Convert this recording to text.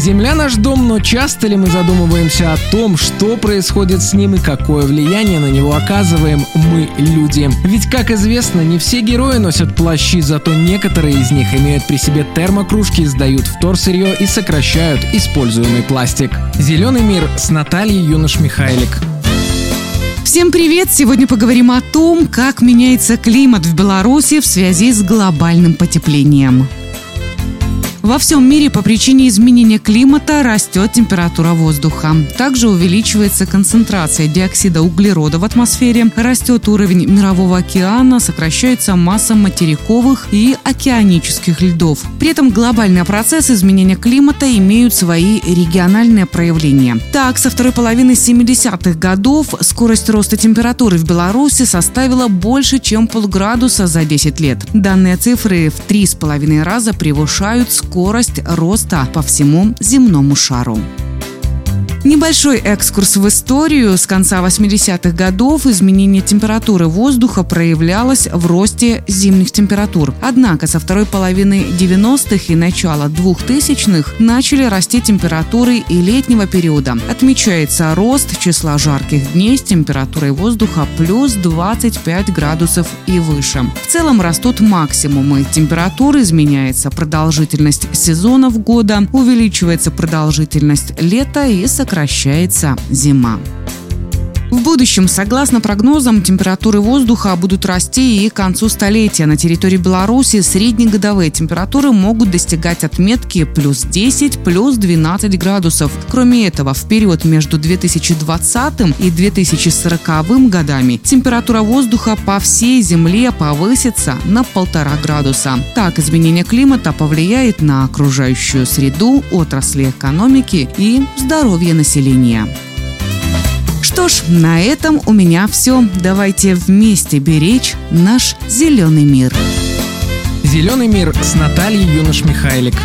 Земля наш дом, но часто ли мы задумываемся о том, что происходит с ним и какое влияние на него оказываем мы, люди? Ведь, как известно, не все герои носят плащи, зато некоторые из них имеют при себе термокружки, сдают вторсырье и сокращают используемый пластик. Зеленый мир с Натальей Юнош-Михайлик. Всем привет! Сегодня поговорим о том, как меняется климат в Беларуси в связи с глобальным потеплением. Во всем мире по причине изменения климата растет температура воздуха. Также увеличивается концентрация диоксида углерода в атмосфере, растет уровень мирового океана, сокращается масса материковых и океанических льдов. При этом глобальные процессы изменения климата имеют свои региональные проявления. Так, со второй половины 70-х годов скорость роста температуры в Беларуси составила больше, чем полградуса за 10 лет. Данные цифры в три с половиной раза превышают скорость скорость роста по всему земному шару. Небольшой экскурс в историю. С конца 80-х годов изменение температуры воздуха проявлялось в росте зимних температур. Однако со второй половины 90-х и начала 2000-х начали расти температуры и летнего периода. Отмечается рост числа жарких дней с температурой воздуха плюс 25 градусов и выше. В целом растут максимумы температуры, изменяется продолжительность сезонов года, увеличивается продолжительность лета и сокращается сокращается зима. В будущем, согласно прогнозам, температуры воздуха будут расти и к концу столетия. На территории Беларуси среднегодовые температуры могут достигать отметки плюс 10, плюс 12 градусов. Кроме этого, в период между 2020 и 2040 годами температура воздуха по всей Земле повысится на полтора градуса. Так, изменение климата повлияет на окружающую среду, отрасли экономики и здоровье населения. Что ж, на этом у меня все. Давайте вместе беречь наш зеленый мир. Зеленый мир с Натальей Юнош-Михайлик.